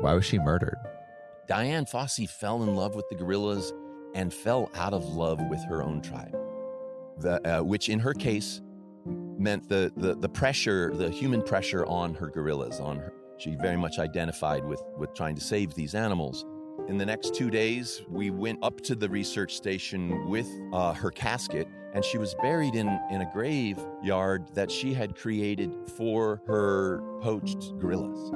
Why was she murdered? Dian Fossey fell in love with the gorillas and fell out of love with her own tribe, the, uh, which in her case meant the, the, the pressure, the human pressure on her gorillas, on her. She very much identified with, with trying to save these animals. In the next two days, we went up to the research station with uh, her casket, and she was buried in, in a graveyard that she had created for her poached gorillas.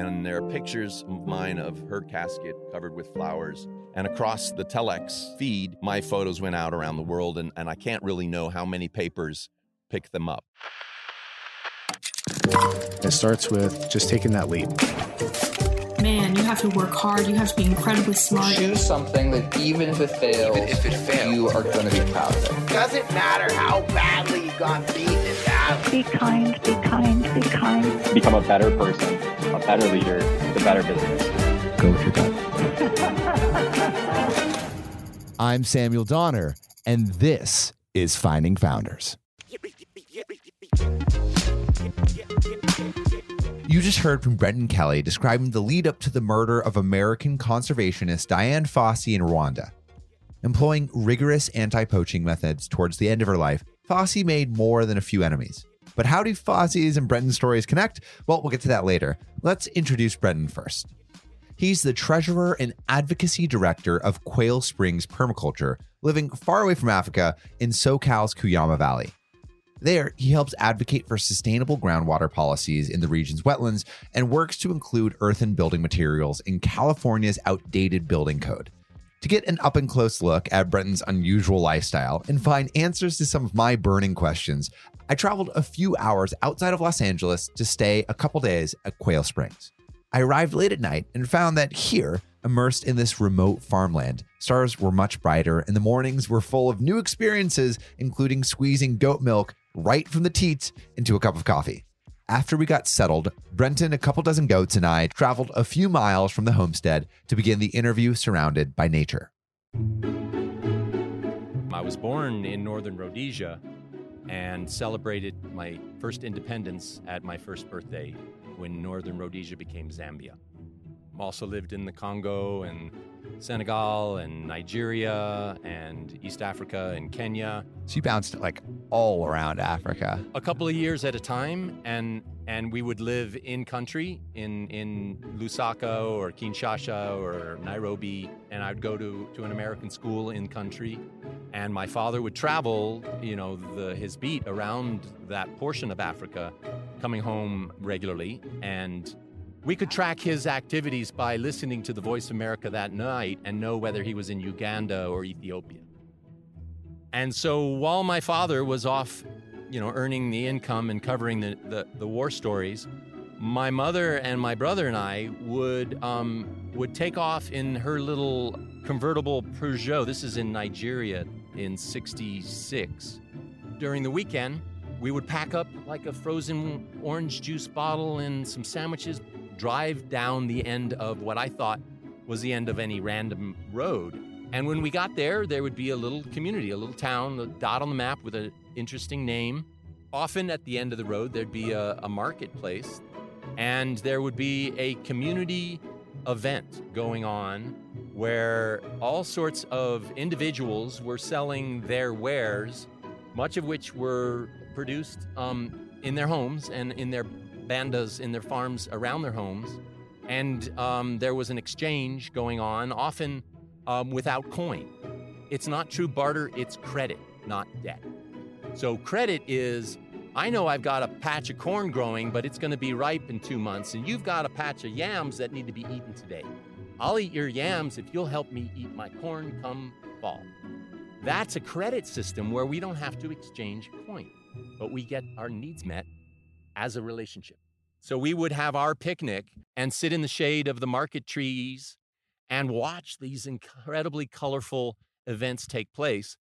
And there are pictures of mine of her casket covered with flowers. And across the telex feed, my photos went out around the world, and, and I can't really know how many papers pick them up. It starts with just taking that leap. Man, you have to work hard. You have to be incredibly smart. Choose something that even if it fails, Even if it fails. you are going to be proud of it. Doesn't matter how badly you got beaten in battle. Be kind, be kind, be kind. become a better person, a better leader, the better business. Go with your gut. I'm Samuel Donner, and this is Finding Founders. You just heard from Brenton Kelly describing the lead up to the murder of American conservationist Dian Fossey in Rwanda. Employing rigorous anti poaching methods towards the end of her life, Fossey made more than a few enemies. But how do Fossey's and Brenton's stories connect? Well, we'll get to that later. Let's introduce Brenton first. He's the treasurer and advocacy director of Quail Springs Permaculture, living far away from Africa in SoCal's Cuyama Valley. There, he helps advocate for sustainable groundwater policies in the region's wetlands and works to include earthen building materials in California's outdated building code. To get an up and close look at Brenton's unusual lifestyle and find answers to some of my burning questions, I traveled a few hours outside of Los Angeles to stay a couple days at Quail Springs. I arrived late at night and found that here, immersed in this remote farmland, stars were much brighter and the mornings were full of new experiences, including squeezing goat milk right from the teats into a cup of coffee. After we got settled, Brenton, a couple dozen goats, and I traveled a few miles from the homestead to begin the interview surrounded by nature. I was born in northern Rhodesia and celebrated my first independence at my first birthday when northern Rhodesia became Zambia. Also lived in the Congo and Senegal and Nigeria and East Africa and Kenya. So you bounced like all around Africa. A couple of years at a time and and we would live in country in in Lusaka or Kinshasa or Nairobi and I'd go to to an American school in country and my father would travel, you know, the, his beat around that portion of Africa coming home regularly and we could track his activities by listening to the Voice America that night and know whether he was in Uganda or Ethiopia. And so while my father was off, you know, earning the income and covering the, the, the war stories, my mother and my brother and I would um, would take off in her little convertible Peugeot. This is in Nigeria in '66. During the weekend, we would pack up like a frozen orange juice bottle and some sandwiches, drive down the end of what I thought was the end of any random road. And when we got there, there would be a little community, a little town, a dot on the map with an interesting name. Often at the end of the road, there'd be a, a marketplace, and there would be a community event going on where all sorts of individuals were selling their wares, much of which were produced um, in their homes and in their bandas in their farms around their homes. And um, there was an exchange going on, often um, without coin. It's not true barter, it's credit, not debt. So, credit is I know I've got a patch of corn growing, but it's going to be ripe in two months, and you've got a patch of yams that need to be eaten today. I'll eat your yams if you'll help me eat my corn come fall. That's a credit system where we don't have to exchange coin, but we get our needs met as a relationship. So we would have our picnic and sit in the shade of the market trees and watch these incredibly colorful events take place.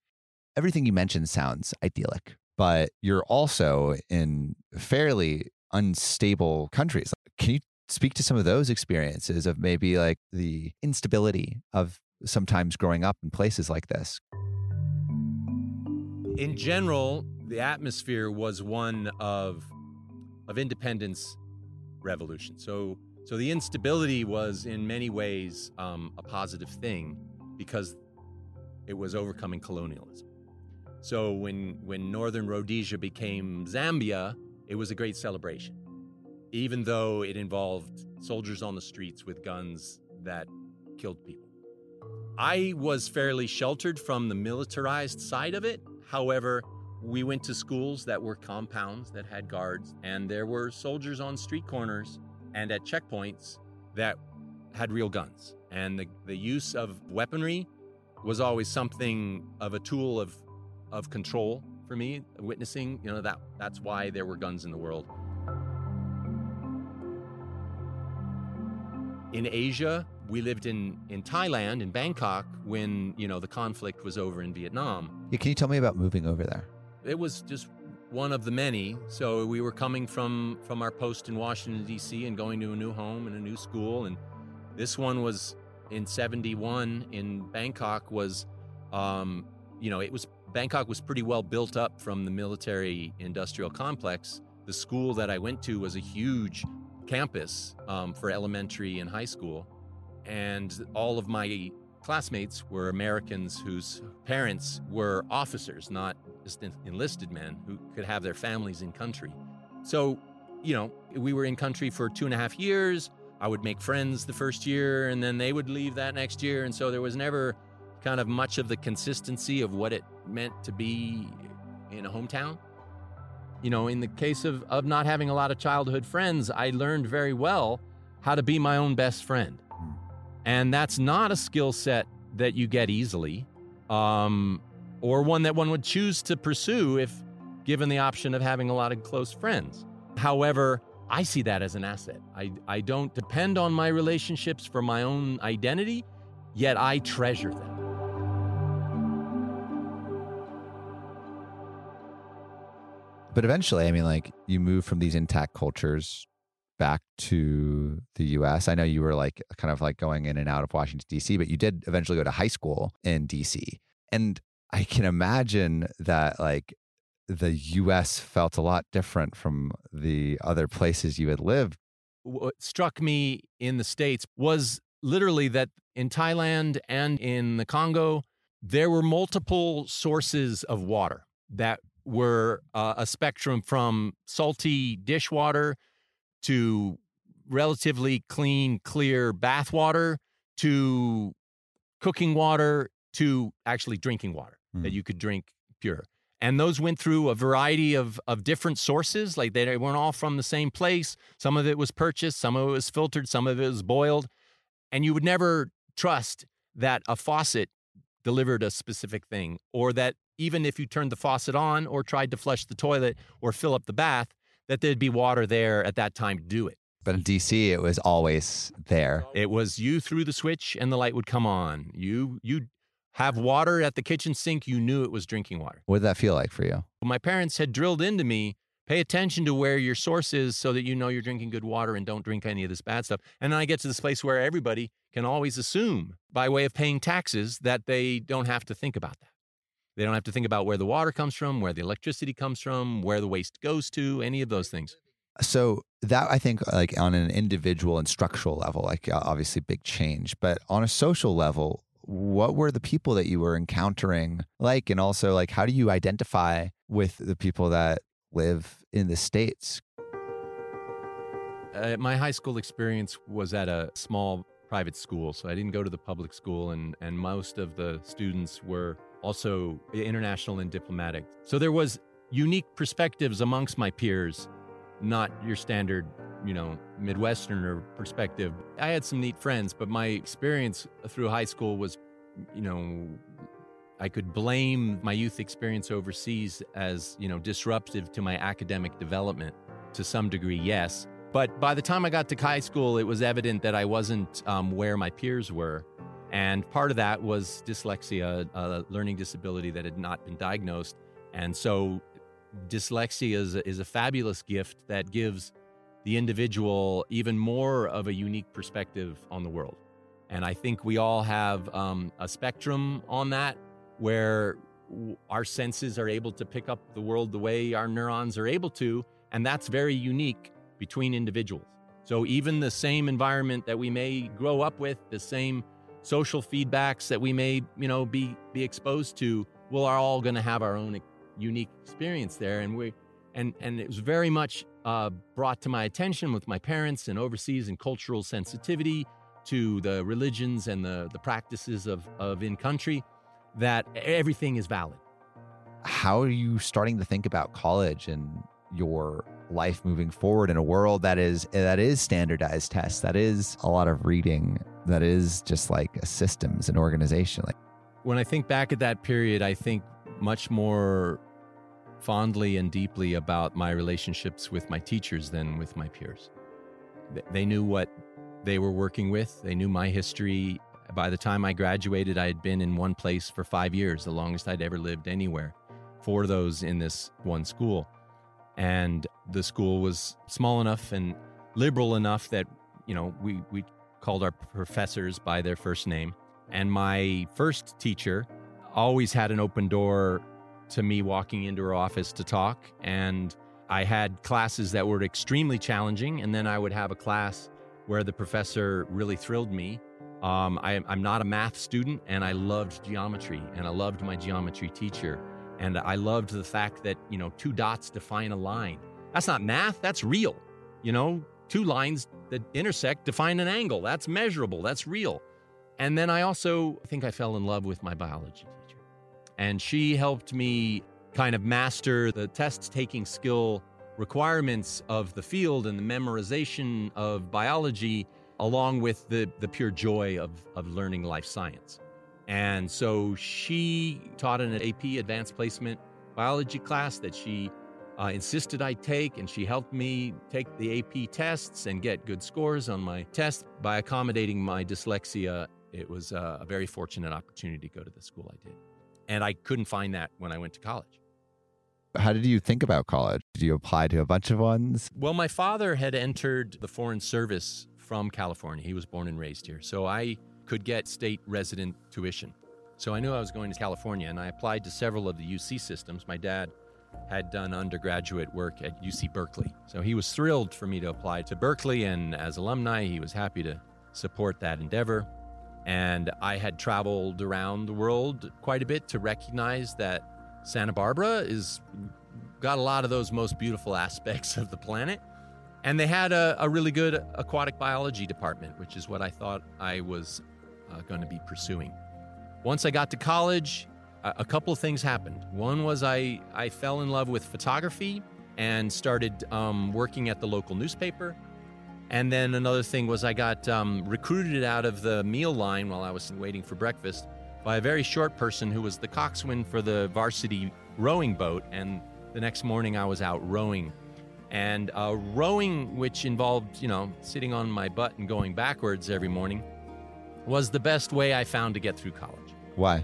Everything you mentioned sounds idyllic, but you're also in fairly unstable countries. Can you speak to some of those experiences of maybe like the instability of sometimes growing up in places like this? In general, the atmosphere was one of of independence revolution. So So the instability was, in many ways, um, a positive thing because it was overcoming colonialism. So when when Northern Rhodesia became Zambia, it was a great celebration, even though it involved soldiers on the streets with guns that killed people. I was fairly sheltered from the militarized side of it. However, we went to schools that were compounds that had guards, and there were soldiers on street corners and at checkpoints that had real guns. And the, the use of weaponry was always something of a tool of, of control for me, witnessing, you know, that that's why there were guns in the world. In Asia, we lived in, in Thailand, in Bangkok, when, you know, the conflict was over in Vietnam. Yeah, can you tell me about moving over there? It was just one of the many. So we were coming from from our post in Washington D.C. and going to a new home and a new school, and this one was in '71 in Bangkok. Was um, you know it was Bangkok was pretty well built up from the military industrial complex. The school that I went to was a huge campus um, for elementary and high school, and all of my classmates were Americans whose parents were officers, not just enlisted men who could have their families in country. So, you know, we were in country for two and a half years. I would make friends the first year, and then they would leave that next year. And so there was never kind of much of the consistency of what it meant to be in a hometown. You know, in the case of, of not having a lot of childhood friends, I learned very well how to be my own best friend. And that's not a skill set that you get easily, um, or one that one would choose to pursue if given the option of having a lot of close friends. However, I see that as an asset. I, I don't depend on my relationships for my own identity, yet I treasure them. But eventually, I mean, like you move from these intact cultures back to the US. I know you were like kind of like going in and out of Washington, D.C., but you did eventually go to high school in D.C. And I can imagine that like the US felt a lot different from the other places you had lived. What struck me in the States was literally that in Thailand and in the Congo, there were multiple sources of water that were uh, a spectrum from salty dishwater to relatively clean, clear bath water to cooking water to actually drinking water mm. that you could drink pure. And those went through a variety of, of different sources. Like they weren't all from the same place. Some of it was purchased, some of it was filtered, some of it was boiled. And you would never trust that a faucet delivered a specific thing, or that even if you turned the faucet on or tried to flush the toilet or fill up the bath, that there'd be water there at that time to do it. But in DC, it was always there. It was you threw the switch and the light would come on. You you have water at the kitchen sink. You knew it was drinking water. What did that feel like for you? My parents had drilled into me. Pay attention to where your source is so that you know you're drinking good water and don't drink any of this bad stuff. And then I get to this place where everybody can always assume, by way of paying taxes, that they don't have to think about that. They don't have to think about where the water comes from, where the electricity comes from, where the waste goes to, any of those things. So that I think like on an individual and structural level, like obviously big change, but on a social level, what were the people that you were encountering like and also like how do you identify with the people that live in the states? Uh, my high school experience was at a small private school, so I didn't go to the public school and and most of the students were also international and diplomatic. So there was unique perspectives amongst my peers, not your standard, you know, Midwesterner perspective. I had some neat friends, but my experience through high school was, you know, I could blame my youth experience overseas as, you know, disruptive to my academic development to some degree, yes. But by the time I got to high school, it was evident that I wasn't um, where my peers were. And part of that was dyslexia, a learning disability that had not been diagnosed. And so dyslexia is is a fabulous gift that gives the individual even more of a unique perspective on the world. And I think we all have um, a spectrum on that where our senses are able to pick up the world the way our neurons are able to. And that's very unique between individuals. So even the same environment that we may grow up with, the same social feedbacks that we may, you know, be be exposed to, we're all going to have our own unique experience there. And we, and and it was very much uh, brought to my attention with my parents and overseas and cultural sensitivity to the religions and the the practices of of in country that everything is valid. How are you starting to think about college and your life moving forward in a world that is that is standardized tests, that is a lot of reading, that is just like a systems and organization. Like when I think back at that period, I think much more fondly and deeply about my relationships with my teachers than with my peers. They knew what they were working with. They knew my history. By the time I graduated, I had been in one place for five years, the longest I'd ever lived anywhere, four of those in this one school. And the school was small enough and liberal enough that, you know, we, we called our professors by their first name. And my first teacher always had an open door to me walking into her office to talk. And I had classes that were extremely challenging. And then I would have a class where the professor really thrilled me. Um, I, I'm not a math student, and I loved geometry, and I loved my geometry teacher. And I loved the fact that, you know, two dots define a line. That's not math, that's real. You know, two lines that intersect define an angle. That's measurable, that's real. And then I also think I fell in love with my biology. And she helped me kind of master the test taking skill requirements of the field and the memorization of biology, along with the, the pure joy of, of learning life science. And so she taught an AP advanced placement biology class that she uh, insisted I take, and she helped me take the AP tests and get good scores on my test by accommodating my dyslexia. It was a very fortunate opportunity to go to the school I did. And I couldn't find that when I went to college. How did you think about college? Did you apply to a bunch of ones? Well, my father had entered the Foreign Service from California. He was born and raised here. So I could get state resident tuition. So I knew I was going to California and I applied to several of the UC systems. My dad had done undergraduate work at UC Berkeley. So he was thrilled for me to apply to Berkeley, and as alumni, he was happy to support that endeavor. And I had traveled around the world quite a bit to recognize that Santa Barbara is got a lot of those most beautiful aspects of the planet. And they had a, a really good aquatic biology department, which is what I thought I was uh, going to be pursuing. Once I got to college, a, a couple of things happened. One was I, I fell in love with photography and started um, working at the local newspaper. And then another thing was I got um, recruited out of the meal line while I was waiting for breakfast by a very short person who was the coxswain for the varsity rowing boat. And the next morning I was out rowing. And uh, rowing, which involved, you know, sitting on my butt and going backwards every morning, was the best way I found to get through college. Why?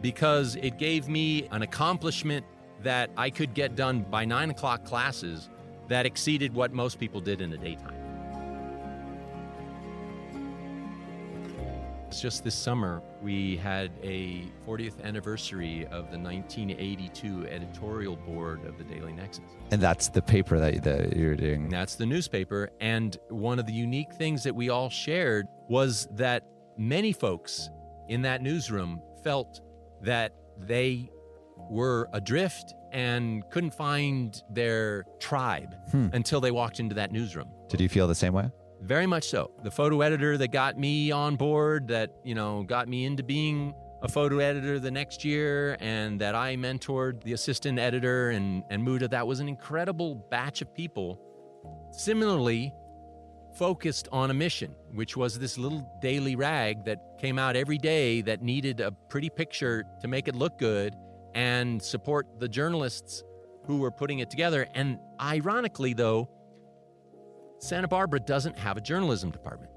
Because it gave me an accomplishment that I could get done by nine o'clock classes that exceeded what most people did in the daytime. Just this summer, we had a 40th anniversary of the 1982 editorial board of the Daily Nexus. And that's the paper that, that you're doing. And that's the newspaper. And one of the unique things that we all shared was that many folks in that newsroom felt that they were adrift and couldn't find their tribe Hmm. until they walked into that newsroom. Did you feel the same way? Very much so. The photo editor that got me on board, that, you know, got me into being a photo editor the next year, and that I mentored the assistant editor and, and Muda, that was an incredible batch of people. Similarly, focused on a mission, which was this little daily rag that came out every day that needed a pretty picture to make it look good and support the journalists who were putting it together. And ironically, though, Santa Barbara doesn't have a journalism department.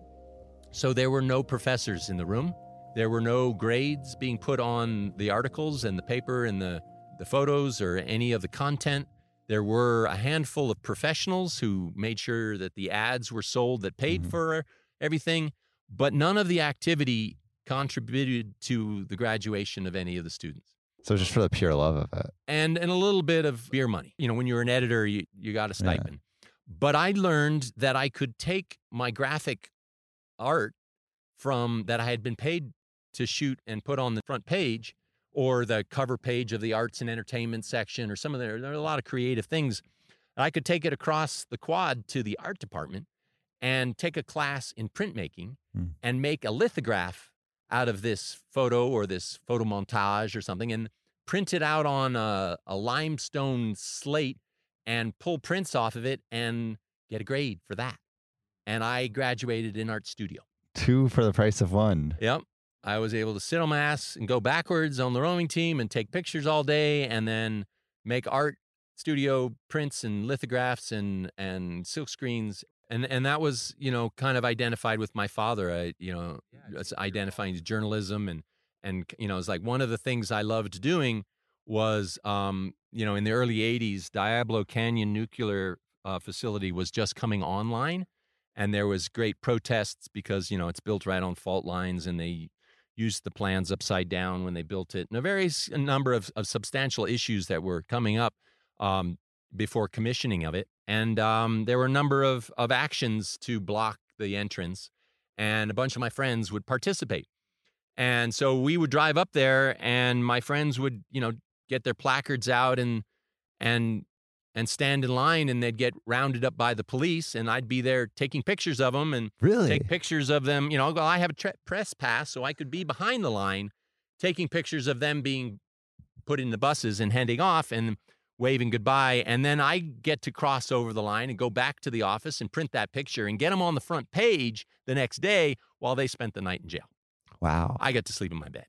So there were no professors in the room. There were no grades being put on the articles and the paper and the, the photos or any of the content. There were a handful of professionals who made sure that the ads were sold that paid Mhm. for everything, but none of the activity contributed to the graduation of any of the students. So just for the pure love of it. And and a little bit of beer money. You know, when you're an editor, you, you got a Yeah. But I learned that I could take my graphic art from that I had been paid to shoot and put on the front page or the cover page of the arts and entertainment section or some of the, there are a lot of creative things. I could take it across the quad to the art department and take a class in printmaking Hmm. and make a lithograph out of this photo or this photo montage or something and print it out on a, a limestone slate and pull prints off of it and get a grade for that. And I graduated in art studio. Two for the price of one. Yep. I was able to sit on my ass and go backwards on the rowing team and take pictures all day and then make art studio prints and lithographs and and silk screens and and that was you know kind of identified with my father I you know it's identifying journalism and and you know it's like one of the things I loved doing was um you know in the early 80s Diablo Canyon nuclear uh, facility was just coming online and there was great protests because you know it's built right on fault lines and they used the plans upside down when they built it and a very a number of, of substantial issues that were coming up um, before commissioning of it and um, there were a number of, of actions to block the entrance and a bunch of my friends would participate and so we would drive up there and my friends would you know get their placards out and and and stand in line and they'd get rounded up by the police and I'd be there taking pictures of them and Really? take pictures of them. You know, well, I have a tre- press pass, so I could be behind the line taking pictures of them being put in the buses and heading off and waving goodbye. And then I get to cross over the line and go back to the office and print that picture and get them on the front page the next day while they spent the night in jail. wow. I get to sleep in my bed.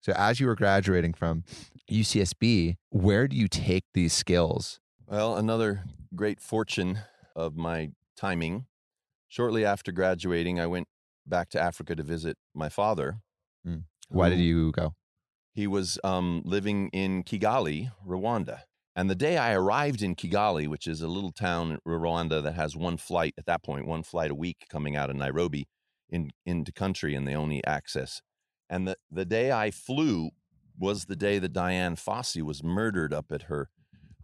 So as you were graduating from UCSB, where do you take these skills? Well, another great fortune of my timing. Shortly after graduating, I went back to Africa to visit my father. Why did you go? He was um, living in Kigali, Rwanda. And the day I arrived in Kigali, which is a little town in Rwanda that has one flight at that point, one flight a week coming out of Nairobi in, into country, and the only access. And the, the day I flew was the day that Dian Fossey was murdered up at her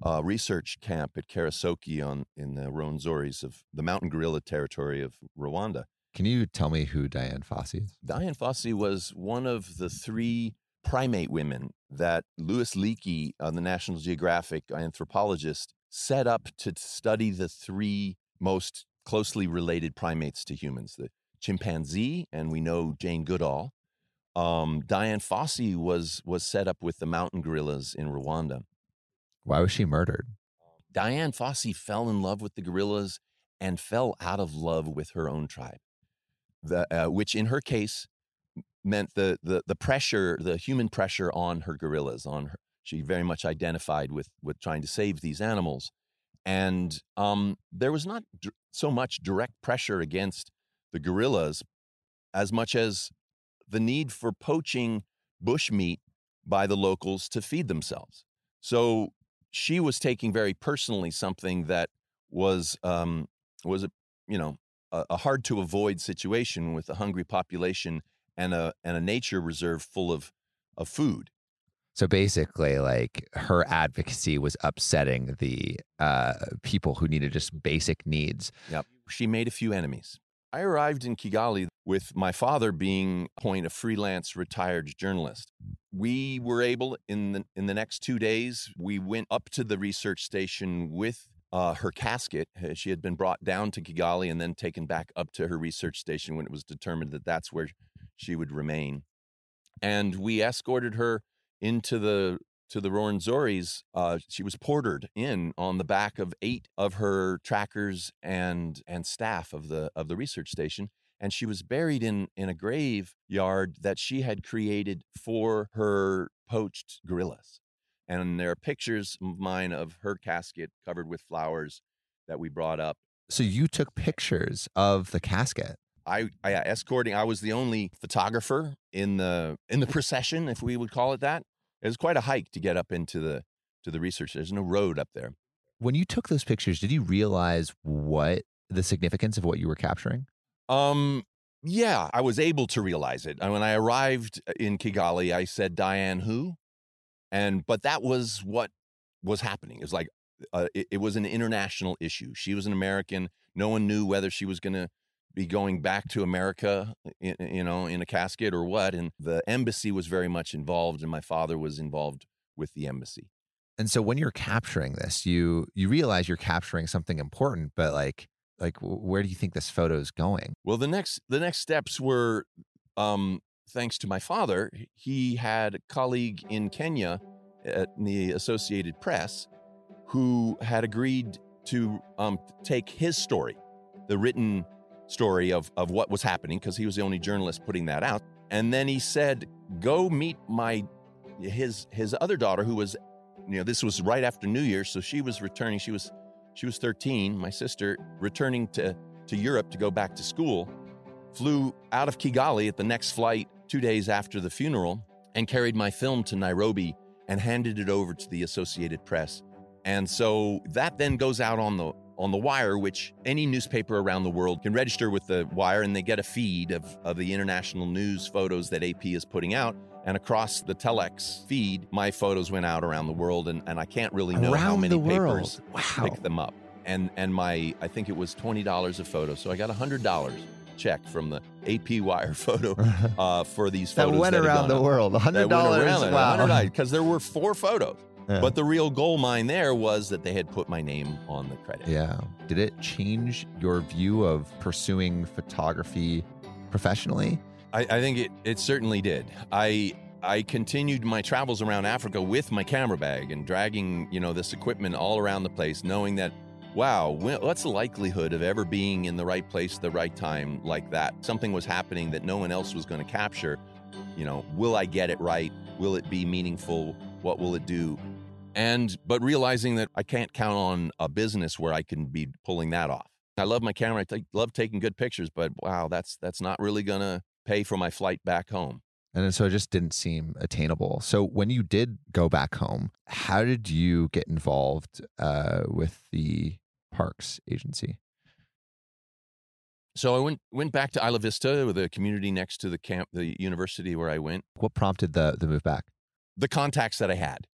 uh, research camp at Karisoke on in the Rwenzori of the mountain gorilla territory of Rwanda. Can you tell me who Dian Fossey is? Dian Fossey was one of the three primate women that Louis Leakey, uh, the National Geographic anthropologist, set up to study the three most closely related primates to humans the chimpanzee, and we know Jane Goodall. Um, Dian Fossey was, was set up with the mountain gorillas in Rwanda. Why was she murdered? Dian Fossey fell in love with the gorillas and fell out of love with her own tribe, the, uh, which in her case meant the, the the pressure, the human pressure on her gorillas. On her, she very much identified with with trying to save these animals, and um, there was not so much direct pressure against the gorillas as much as the need for poaching bush meat by the locals to feed themselves. So she was taking very personally something that was um, was a you know a, a hard to avoid situation with a hungry population and a and a nature reserve full of of food. So basically, like her advocacy was upsetting the uh, people who needed just basic needs. Yep. She made a few enemies. I arrived in Kigali with my father being point a freelance retired journalist. We were able in the in the next 2 days we went up to the research station with uh, her casket. She had been brought down to Kigali and then taken back up to her research station when it was determined that that's where she would remain. And we escorted her into the to the Rwenzori's. Uh, she was portered in on the back of eight of her trackers and and staff of the of the research station, and she was buried in in a graveyard that she had created for her poached gorillas. And there are pictures of mine of her casket covered with flowers that we brought up. So you took pictures of the casket. I, I escorting. I was the only photographer in the in the procession, if we would call it that. It was quite a hike to get up into the to the research. There's no road up there. When you took those pictures, did you realize what the significance of what you were capturing? Um, yeah, I was able to realize it. And when I arrived in Kigali, I said, Dian, who? And but that was what was happening. It was like uh, it, it was an international issue. She was an American. No one knew whether she was going to be going back to America, you know, in a casket or what. And the embassy was very much involved, and my father was involved with the embassy. And so when you're capturing this, you you realize you're capturing something important, but like like where do you think this photo is going? Well, the next the next steps were, um, thanks to my father, he had a colleague in Kenya at the Associated Press who had agreed to um, take his story, the written story of of what was happening, because he was the only journalist putting that out. And then he said, "Go meet my his his other daughter, who was, you know, this was right after New Year's, so she was returning. She was she was 13, my sister, returning to to Europe to go back to school, flew out of Kigali at the next flight two days after the funeral, and carried my film to Nairobi and handed it over to the Associated Press. And so that then goes out on the on the wire, which any newspaper around the world can register with the wire, and they get a feed of, of the international news photos that AP is putting out. And across the telex feed, my photos went out around the world, and, and I can't really know how Around many the world. papers Wow. picked them up. And and my I think it was twenty dollars a photo, so I got a hundred dollars check from the AP Wire photo uh, for these that photos went that around the up. world. hundred dollars. Wow. because there were four photos. Yeah. But the real gold mine there was that they had put my name on the credit. Yeah. Did it change your view of pursuing photography professionally? I, I think it, it certainly did. I I continued my travels around Africa with my camera bag and dragging you know this equipment all around the place, knowing that wow, what's the likelihood of ever being in the right place, at the right time like that? Something was happening that no one else was going to capture. You know, will I get it right? Will it be meaningful? What will it do? And but realizing that I can't count on a business where I can be pulling that off. I love my camera. I love taking good pictures, but wow, that's that's not really gonna pay for my flight back home. And so it just didn't seem attainable. So when you did go back home, how did you get involved uh, with the parks agency? So I went went back to Isla Vista, the community next to the camp, the university where I went. What prompted the the move back? The contacts that I had.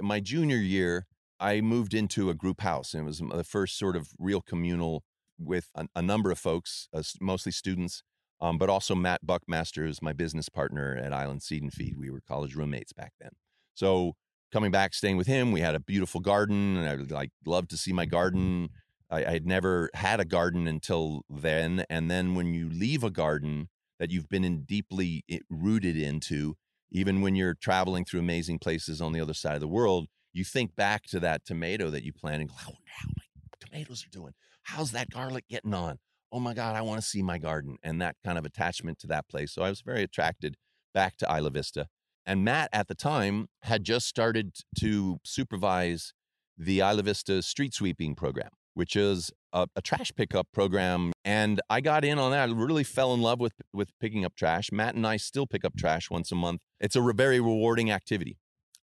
My junior year, I moved into a group house, and it was the first sort of real communal with a, a number of folks, uh, mostly students, um, but also Matt Buckmaster, who's my business partner at Island Seed and Feed. We were college roommates back then. So coming back, staying with him, we had a beautiful garden, and I like loved to see my garden. I, I had never had a garden until then, and then when you leave a garden that you've been in deeply rooted into, even when you're traveling through amazing places on the other side of the world, you think back to that tomato that you planted. wonder how my tomatoes are doing. How's that garlic getting on? Oh my God, I want to see my garden. And that kind of attachment to that place. So I was very attracted back to Isla Vista. And Matt at the time had just started to supervise the Isla Vista street sweeping program, which is a, a trash pickup program. And I got in on that. I really fell in love with, with picking up trash. Matt and I still pick up trash once a month. It's a very rewarding activity.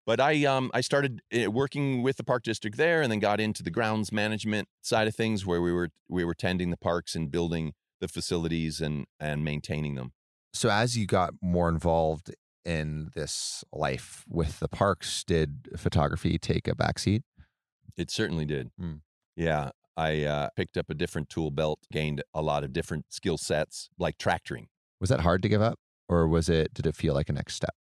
But I um I started uh, working with the park district there, and then got into the grounds management side of things, where we were we were tending the parks and building the facilities and and maintaining them. So as you got more involved in this life with the parks, did photography take a backseat? It certainly did. Hmm. Yeah, I uh, picked up a different tool belt, gained a lot of different skill sets, like tractoring. Was that hard to give up, or was it? Did it feel like a next step?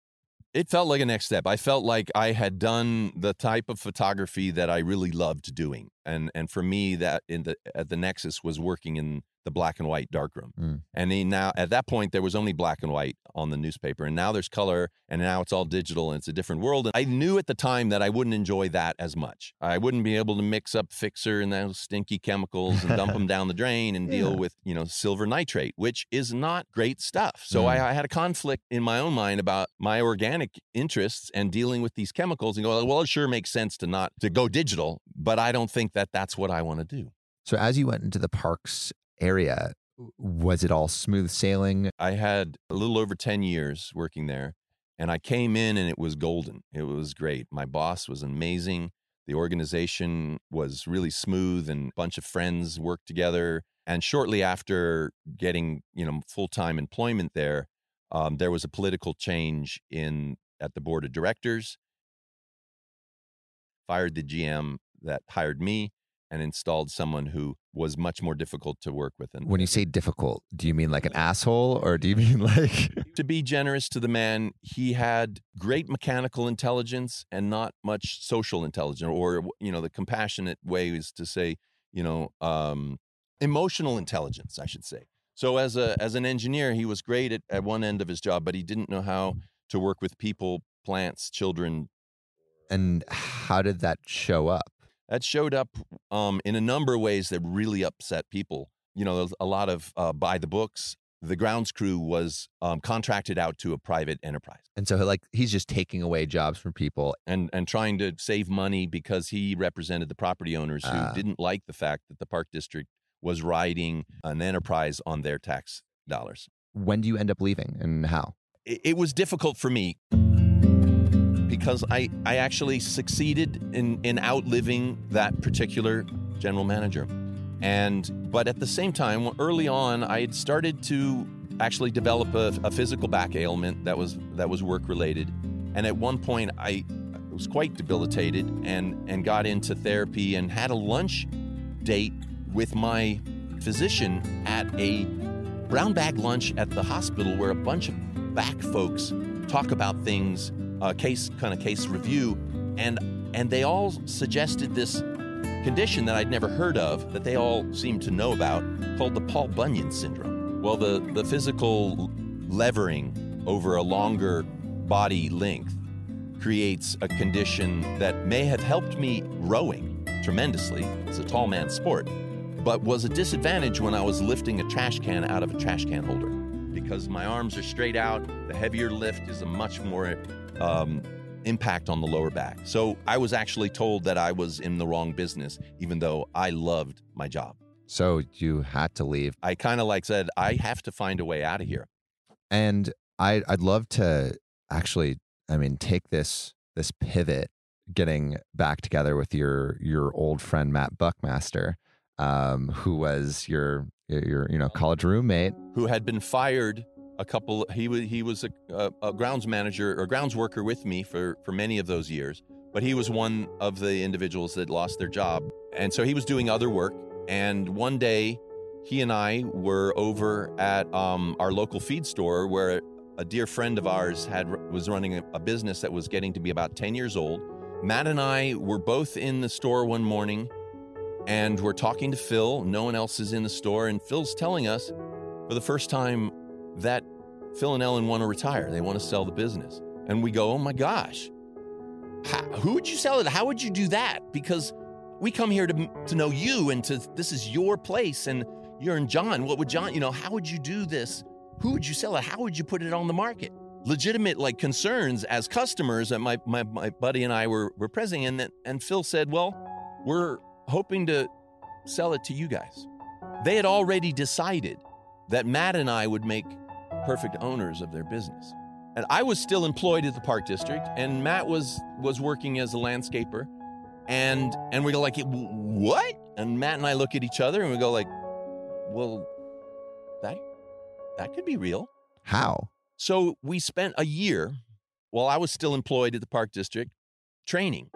It felt like a next step. I felt like I had done the type of photography that I really loved doing, and and for me, that in the at the Nexus was working in the black and white darkroom. Mm. And then now at that point there was only black and white on the newspaper, and now there's color, and now it's all digital, and it's a different world. And I knew at the time that I wouldn't enjoy that as much. I wouldn't be able to mix up fixer and those stinky chemicals and dump them down the drain and Yeah. deal with you know silver nitrate, which is not great stuff. So Mm. I, I had a conflict in my own mind about my organic interests and dealing with these chemicals, and go well, it sure makes sense to not to go digital, but I don't think that that's what I want to do. So as you went into the parks area, was it all smooth sailing? I had a little over 10 years working there, and I came in and it was golden. It was great. My boss was amazing. The organization was really smooth, and a bunch of friends worked together. And shortly after getting, you know, full-time employment there, um, there was a political change in at the board of directors. Fired the GM. That hired me and installed someone who was much more difficult to work with. And When you say difficult, do you mean like an asshole or do you mean like to be generous to the man, he had great mechanical intelligence and not much social intelligence, or you know, the compassionate way is to say, you know, um, emotional intelligence, I should say. So as a as an engineer, he was great at, at one end of his job, but he didn't know how to work with people, plants, children. and how did that show up? That showed up um, in a number of ways that really upset people. You know, a lot of uh, by the books. The grounds crew was um, contracted out to a private enterprise. And so like he's just taking away jobs from people. and and trying to save money because he represented the property owners who Ah. didn't like the fact that the park district was riding an enterprise on their tax dollars. When do you end up leaving and how? It, it was difficult for me because I I actually succeeded in in outliving that particular general manager. And but at the same time, early on, I had started to actually develop a, a physical back ailment that was that was work related. And at one point, I was quite debilitated and and got into therapy and had a lunch date with my physician at a brown bag lunch at the hospital where a bunch of back folks talk about things, uh, case kind of case review, and and they all suggested this condition that I'd never heard of that they all seemed to know about called the Paul Bunyan syndrome. Well, the the physical levering over a longer body length creates a condition that may have helped me rowing tremendously. It's a tall man's sport, but was a disadvantage when I was lifting a trash can out of a trash can holder because my arms are straight out. The heavier lift is a much more um, impact on the lower back. So I was actually told that I was in the wrong business, even though I loved my job. So you had to leave. I kind of like said, I have to find a way out of here. And I I'd love to actually I mean take this this pivot getting back together with your your old friend Matt Buckmaster um who was your your you know college roommate Who had been fired a couple? He was he was a, a, a grounds manager or grounds worker with me for for many of those years, but he was one of the individuals that lost their job, and so he was doing other work. And one day, he and I were over at um, our local feed store where a dear friend of ours had was running a, a business that was getting to be about ten years old. Matt and I were both in the store one morning, and we're talking to Phil. No one else is in the store, and Phil's telling us for the first time that Phil and Ellen want to retire. They want to sell the business. And we go, oh my gosh, how, who would you sell it? How would you do that? Because we come here to, to know you and to this is your place and you're in John. What would John, you know, how would you do this? Who would you sell it? How would you put it on the market? Legitimate like concerns as customers that my, my, my buddy and I were, were pressing. And, and Phil said, well, we're hoping to sell it to you guys. They had already decided that Matt and I would make perfect owners of their business. And I was still employed at the park district, and Matt was was working as a landscaper. And and we go like, what? And Matt and I look at each other and we go like, well, that that could be real. how So we spent a year while I was still employed at the park district training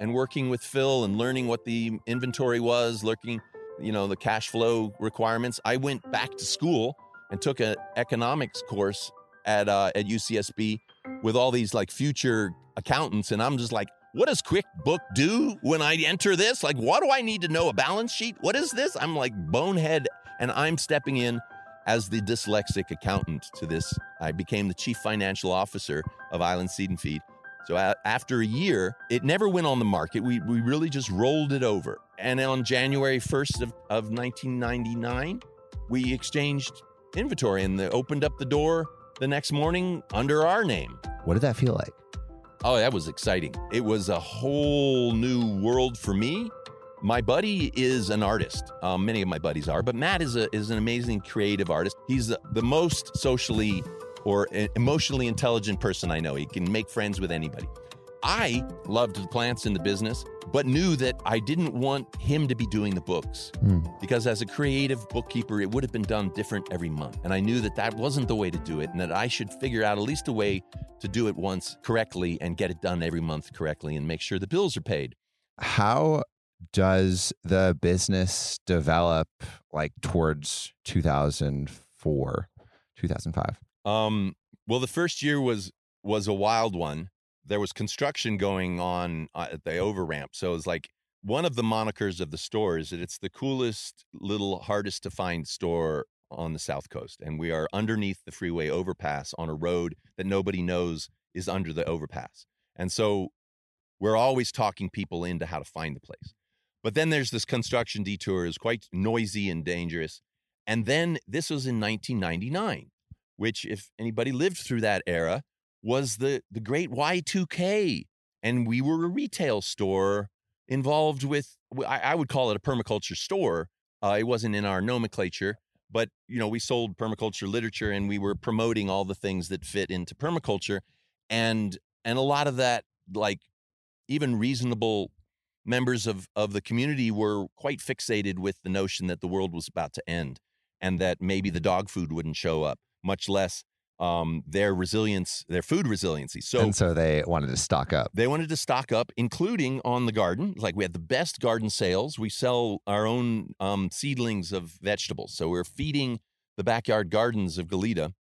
and working with Phil and learning what the inventory was, looking, you know, the cash flow requirements. I went back to school and took an economics course at uh, at UCSB with all these like future accountants, and I'm just like, what does QuickBook do when I enter this? Like, what do I need to know? A balance sheet? What is this? I'm like bonehead, and I'm stepping in as the dyslexic accountant to this. I became the chief financial officer of Island Seed and Feed. So a- after a year, it never went on the market. We, we really just rolled it over. And on January 1st of, of 1999, we exchanged inventory and they opened up the door the next morning under our name. what did that feel like Oh, that was exciting. It was a whole new world for me. My buddy is an artist. Um, many of my buddies are, but Matt is a is an amazing creative artist. He's the, the most socially or emotionally intelligent person I know. He can make friends with anybody. I loved the plants in the business, but knew that I didn't want him to be doing the books Hmm. because as a creative bookkeeper, it would have been done different every month. And I knew that that wasn't the way to do it and that I should figure out at least a way to do it once correctly and get it done every month correctly and make sure the bills are paid. How does the business develop like towards 2004, 2005? Um, well, the first year was was a wild one. There was construction going on uh, at the over ramp, so it was like one of the monikers of the store is that it's the coolest, little, hardest to find store on the South Coast, and we are underneath the freeway overpass on a road that nobody knows is under the overpass, and so we're always talking people into how to find the place. But then there's this construction detour is quite noisy and dangerous. And then this was in 1999, which if anybody lived through that era was the the great Y2K and we were a retail store involved with I, I would call it a permaculture store. Uh, it wasn't in our nomenclature, but you know we sold permaculture literature and we were promoting all the things that fit into permaculture. And and a lot of that like even reasonable members of of the community were quite fixated with the notion that the world was about to end and that maybe the dog food wouldn't show up much less um, their resilience their food resiliency. So and so they wanted to stock up. they wanted to stock up including on the garden. Like we had the best garden sales. We sell our own um, seedlings of vegetables. So we're feeding the backyard gardens of Goleta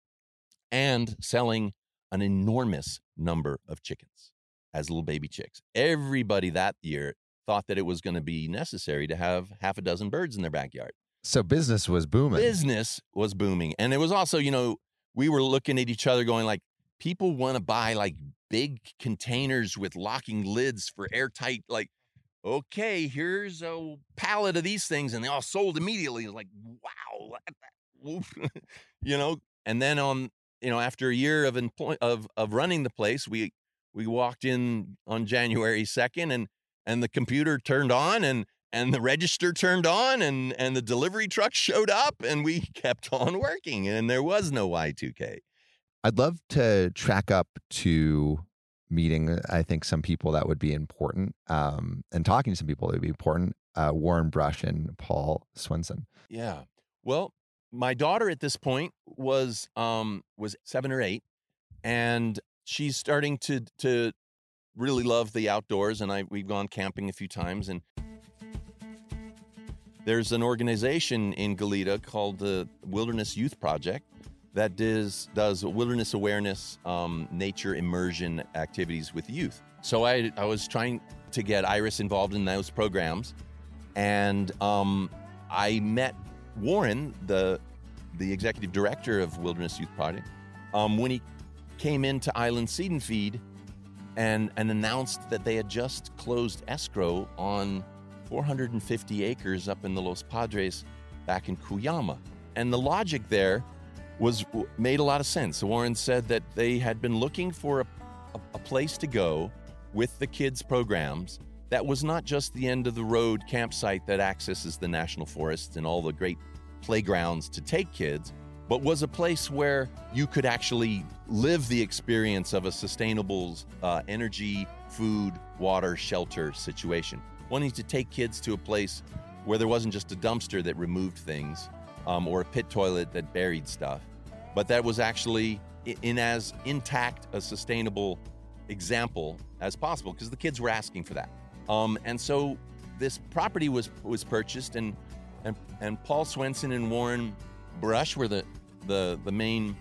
and selling an enormous number of chickens as little baby chicks. Everybody that year thought that it was going to be necessary to have half a dozen birds in their backyard. So business was booming. Business was booming. And it was also, you know, we were looking at each other going like people want to buy like big containers with locking lids for airtight like okay, here's a pallet of these things and they all sold immediately. It was like, wow. you know, and then on, you know, after a year of employ- of of running the place, we we walked in on January 2nd and and the computer turned on and and the register turned on and and the delivery truck showed up and we kept on working and there was no Y2K. I'd love to track up to meeting I think some people that would be important um, and talking to some people that would be important uh, Warren Brush and Paul Swenson. Yeah. Well, my daughter at this point was um was 7 or 8 and she's starting to to really love the outdoors and I we've gone camping a few times and there's an organization in Goleta called the Wilderness Youth Project that does does wilderness awareness, um, nature immersion activities with youth. So I I was trying to get Iris involved in those programs, and um, I met Warren, the the executive director of Wilderness Youth Project, um, when he came into Island Seed and Feed and, and announced that they had just closed escrow on 450 acres up in the Los Padres back in Cuyama. And the logic there was made a lot of sense. Warren said that they had been looking for a, a, a place to go with the kids' programs that was not just the end of the road campsite that accesses the national forests and all the great playgrounds to take kids, but was a place where you could actually live the experience of a sustainable uh, energy, food, water, shelter situation. Wanting to take kids to a place where there wasn't just a dumpster that removed things um, or a pit toilet that buried stuff, but that was actually in as intact a sustainable example as possible because the kids were asking for that. Um, and so this property was was purchased and and and Paul Swenson and Warren Brush were the the the main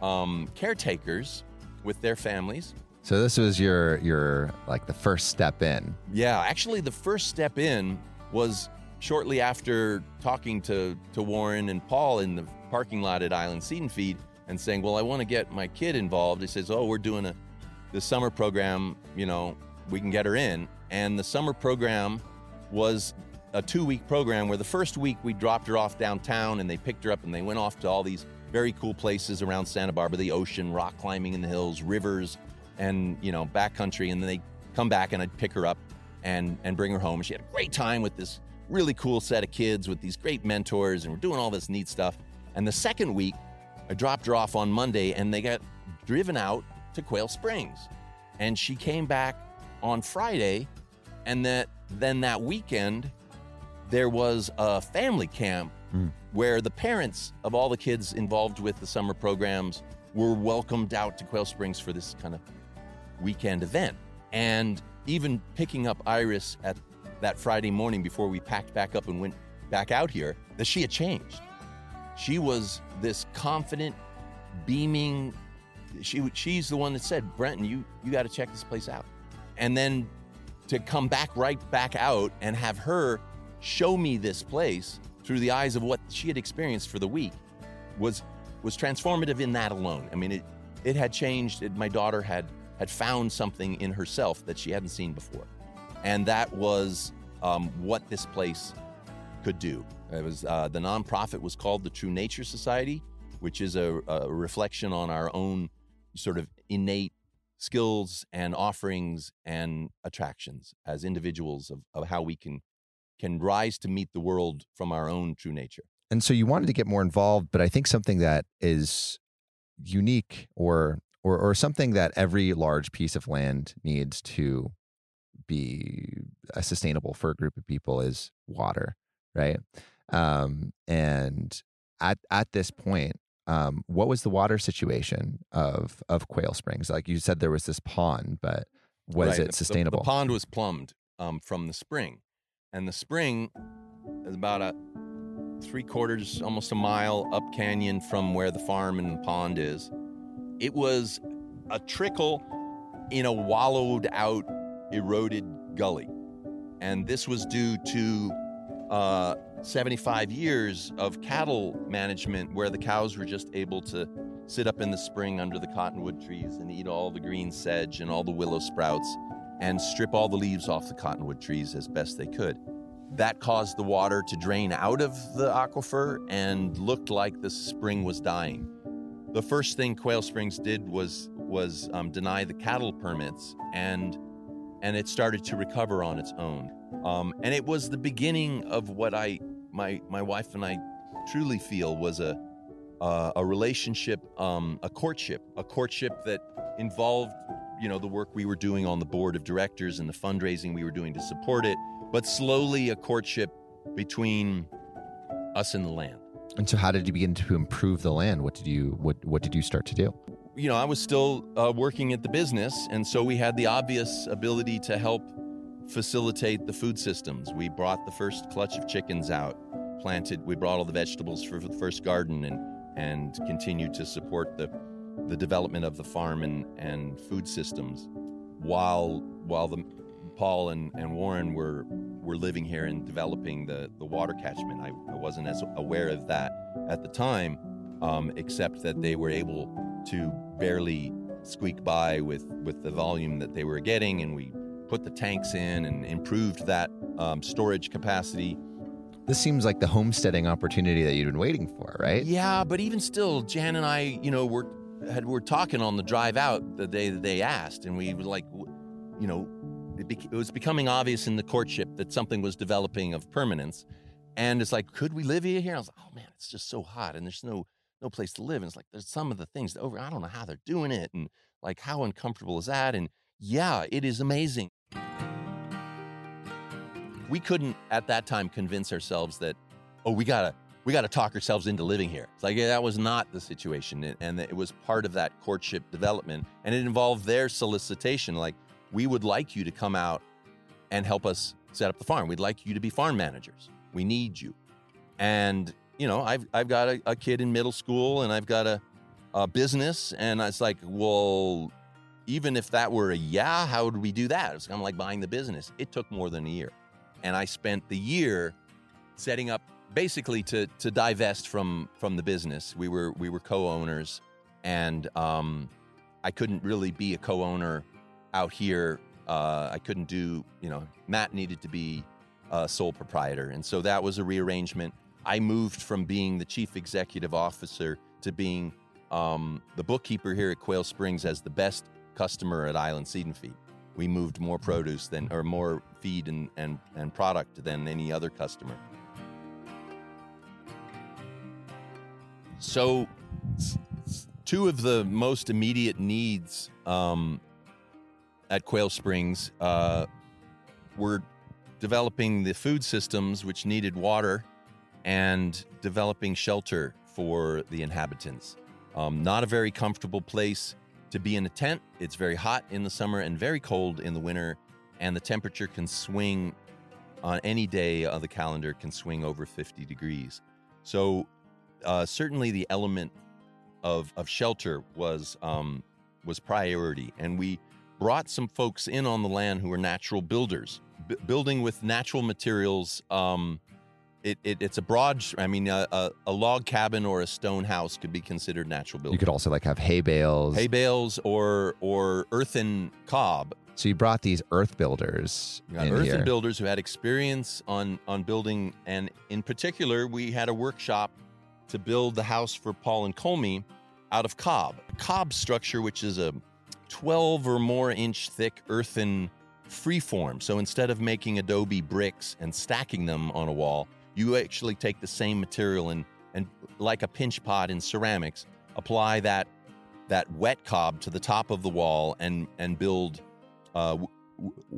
um, caretakers with their families. So this was your your like the first step in. Yeah, actually, the first step in was shortly after talking to to Warren and Paul in the parking lot at Island Seed and Feed and saying, "Well, I want to get my kid involved." He says, "Oh, we're doing a the summer program. You know, we can get her in." And the summer program was a two week program where the first week we dropped her off downtown and they picked her up and they went off to all these very cool places around Santa Barbara, the ocean, rock climbing in the hills, rivers, and you know backcountry. And then they come back and I'd pick her up and and bring her home. And she had a great time with this really cool set of kids with these great mentors, and we're doing all this neat stuff. And the second week, I dropped her off on Monday, and they got driven out to Quail Springs, and she came back on Friday, and that then that weekend there was a family camp mm. where the parents of all the kids involved with the summer programs were welcomed out to Quail Springs for this kind of weekend event. And even picking up Iris at that Friday morning before we packed back up and went back out here that she had changed. She was this confident, beaming. She she's the one that said, "Brenton, you you got to check this place out," and then to come back right back out and have her show me this place through the eyes of what she had experienced for the week was was transformative in that alone. I mean, it it had changed. It, my daughter had had found something in herself that she hadn't seen before, and that was um, what this place could do. It was uh, the nonprofit was called the True Nature Society, which is a, a reflection on our own sort of innate skills and offerings and attractions as individuals of, of how we can can rise to meet the world from our own true nature. And so you wanted to get more involved, but I think something that is unique or or or something that every large piece of land needs to be uh, sustainable for a group of people is water, right? Um, and at at this point, um, what was the water situation of of Quail Springs? Like you said, there was this pond, but was Right. it The- sustainable? The, pond was plumbed um, from the spring, and the spring is about a three quarters, almost a mile up canyon from where the farm and pond is. It was a trickle in a wallowed out, eroded gully, and this was due to uh, 75 years of cattle management, where the cows were just able to sit up in the spring under the cottonwood trees and eat all the green sedge and all the willow sprouts and strip all the leaves off the cottonwood trees as best they could. That caused the water to drain out of the aquifer and looked like the spring was dying. The first thing Quail Springs did was was um, deny the cattle permits, and and it started to recover on its own. Um, and it was the beginning of what I my my wife and I truly feel was a uh, a relationship, um, a courtship, a courtship that involved, you know, the work we were doing on the board of directors and the fundraising we were doing to support it, but slowly a courtship between us and the land. And so, how did you begin to improve the land? What did you what what did you start to do? You know, I was still uh, working at the business, and so we had the obvious ability to help facilitate the food systems. We brought the first clutch of chickens out, planted. We brought all the vegetables for the first garden, and and continued to support the the development of the farm and, and food systems, while while the Paul and, and Warren were were living here and developing the the water catchment. I, I wasn't as aware of that at the time, um, except that they were able to barely squeak by with with the volume that they were getting, and we put the tanks in and improved that um, storage capacity. This seems like the homesteading opportunity that you'd been waiting for, right? Yeah, but even still, Jan and I, you know, were had were talking on the drive out the day that they asked, and we were like, you know, it, was becoming obvious in the courtship that something was developing of permanence, and it's like, could we live here? I was like, oh man, it's just so hot, and there's no no place to live, and it's like there's some of the things over, I don't know how they're doing it, and like how uncomfortable is that? And yeah, it is amazing. We couldn't at that time convince ourselves that, oh, we gotta we got to talk ourselves into living here. It's like yeah, that was not the situation, and it was part of that courtship development, and it involved their solicitation. Like, we would like you to come out and help us set up the farm. We'd like you to be farm managers. We need you. And you know, I've I've got a, a kid in middle school, and I've got a, a business, and it's like, well, even if that were a yeah, how would we do that? It's kind of like buying the business. It took more than a year, and I spent the year setting up basically to to divest from from the business. We were we were co-owners, and um, I couldn't really be a co-owner out here. Uh, I couldn't do you know Matt needed to be a sole proprietor, and so that was a rearrangement. I moved from being the chief executive officer to being um, the bookkeeper here at Quail Springs as the best customer at Island Seed and Feed. We moved more produce than or more feed and and, and product than any other customer. So, two of the most immediate needs um, at Quail Springs uh, were developing the food systems, which needed water, and developing shelter for the inhabitants. Um, not a very comfortable place to be in a tent. It's very hot in the summer and very cold in the winter, and the temperature can swing on any day of the calendar can swing over 50 degrees. So uh, certainly the element of of shelter was um, was priority, and we brought some folks in on the land who were natural builders, B- building with natural materials. Um, it, it, it's a broad. I mean, a, a, a, log cabin or a stone house could be considered natural building. You could also like have hay bales, hay bales, or or earthen cob. So you brought these earth builders, earthen here. builders who had experience on on building, and in particular, we had a workshop to build the house for Paul and Colmy out of cob. Cob structure, which is a 12 or more inch thick earthen freeform. So instead of making adobe bricks and stacking them on a wall, you actually take the same material and, and like a pinch pot in ceramics, apply that that wet cob to the top of the wall and and build uh,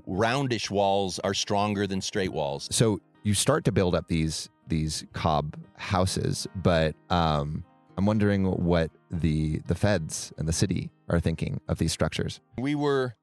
roundish walls are stronger than straight walls. So you start to build up these these cob houses, but um, I'm wondering what the the feds and the city are thinking of these structures. We were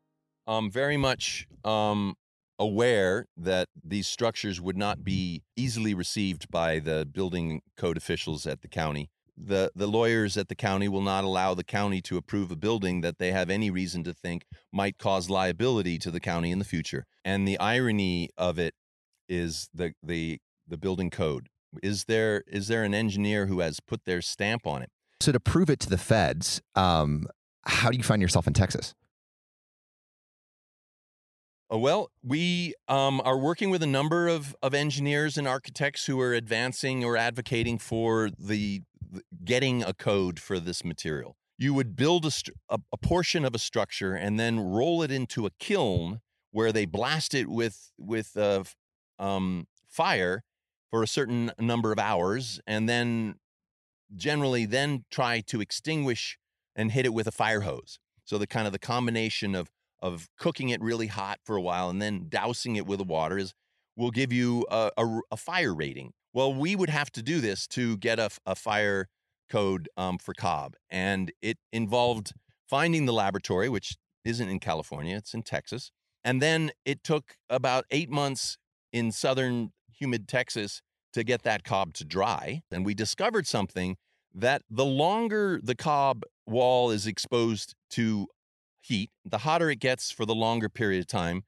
um, very much um, aware that these structures would not be easily received by the building code officials at the county. The, the lawyers at the county will not allow the county to approve a building that they have any reason to think might cause liability to the county in the future. And the irony of it is the, the the building code? Is there is there an engineer who has put their stamp on it? So to prove it to the feds, um, how do you find yourself in Texas? Uh, well, we um, are working with a number of, of engineers and architects who are advancing or advocating for the, the getting a code for this material. You would build a, a, a portion of a structure and then roll it into a kiln where they blast it with with uh, um, fire for a certain number of hours and then generally then try to extinguish and hit it with a fire hose. So the kind of the combination of of cooking it really hot for a while and then dousing it with the water is will give you a, a, a, fire rating. Well, we would have to do this to get a, a fire code um, for cob, and it involved finding the laboratory, which isn't in California; it's in Texas. And then it took about eight months in southern humid Texas to get that cob to dry. And we discovered something that the longer the cob wall is exposed to heat, the hotter it gets for the longer period of time,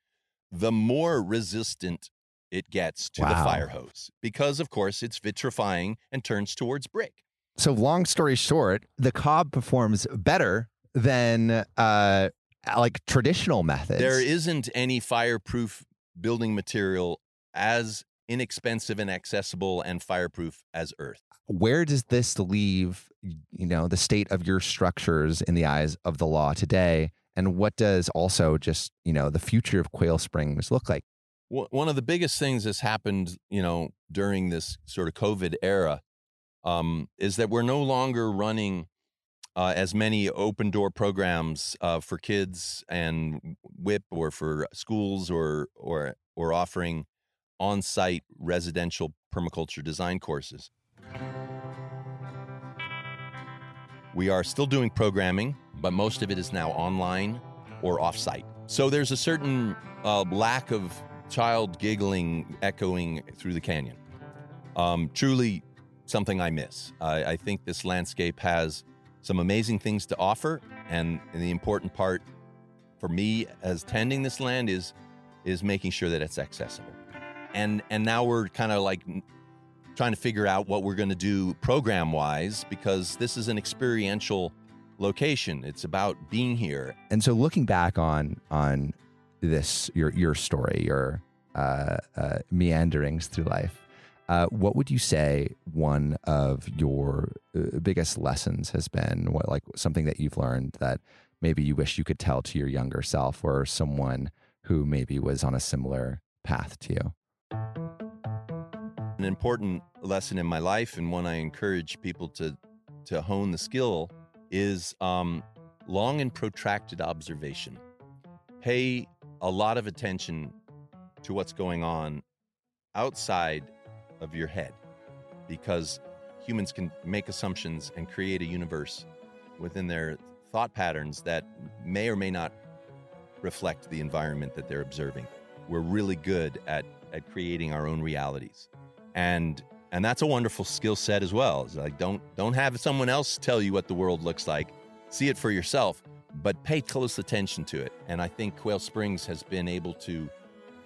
the more resistant it gets to wow. the fire hose because, of course, it's vitrifying and turns towards brick. So, long story short, the cob performs better than uh, like traditional methods. There isn't any fireproof building material as inexpensive and accessible and fireproof as earth. Where does this leave, you know, the state of your structures in the eyes of the law today? And what does also just, you know, the future of Quail Springs look like? One of the biggest things that's happened, you know, during this sort of COVID era um, is that we're no longer running uh, as many open door programs uh, for kids and WIP or for schools or or or offering on-site residential permaculture design courses. We are still doing programming, but most of it is now online or off site. So there's a certain uh, lack of child giggling echoing through the canyon. Um, truly something I miss. I, I think this landscape has some amazing things to offer, and, and the important part for me as tending this land is is making sure that it's accessible and and now we're kind of like trying to figure out what we're going to do program wise because this is an experiential location. It's about being here. And so looking back on on this your your story your uh, uh, meanderings through life uh, what would you say one of your uh, biggest lessons has been? What like something that you've learned that maybe you wish you could tell to your younger self or someone who maybe was on a similar path to you an important lesson in my life and one I encourage people to to hone the skill is um, long and protracted observation. Pay a lot of attention to what's going on outside of your head because humans can make assumptions and create a universe within their thought patterns that may or may not reflect the environment that they're observing. We're really good at at creating our own realities. And and that's a wonderful skill set as well. It's like don't don't have someone else tell you what the world looks like. See it for yourself, but pay close attention to it. And I think Quail Springs has been able to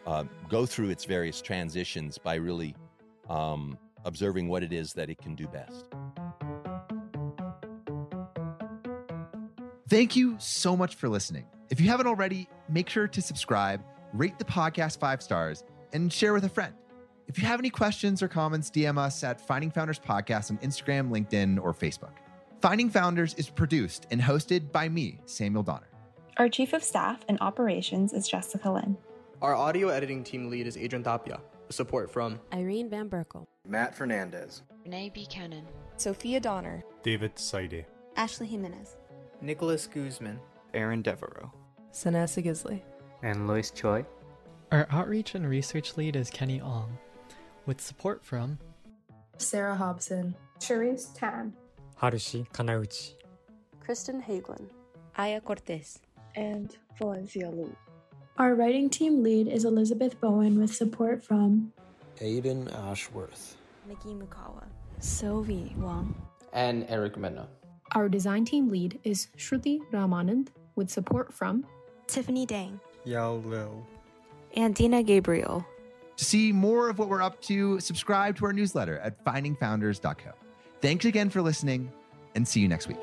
uh, go through its various transitions by really um, observing what it is that it can do best. Thank you so much for listening. If you haven't already, make sure to subscribe, rate the podcast five stars, and share with a friend. If you have any questions or comments, DM us at Finding Founders Podcast on Instagram, LinkedIn, or Facebook. Finding Founders is produced and hosted by me, Samuel Donner. Our Chief of Staff and Operations is Jessica Lynn. Our audio editing team lead is Adrian Tapia. Support from Irene Van Berkel, Matt Fernandez, Renee Buchanan, Sophia Donner, David Saide, Ashley Jimenez, Nicholas Guzman, Aaron Devereaux, Sanessa Gisley, and Lois Choi. Our outreach and research lead is Kenny Ong, with support from Sarah Hobson, Cherise Tan, Harushi Kanauchi, Kristen Hagelin, Aya Cortez, and Valencia Lu. Our writing team lead is Elizabeth Bowen with support from Aiden Ashworth, Nikki Mukawa, Sylvie Wang, and Eric Mena. Our design team lead is Shruti Ramanand with support from Tiffany Dang, Yao Liu, and Dina Gabriel. To see more of what we're up to, subscribe to our newsletter at findingfounders.co. Thanks again for listening and see you next week.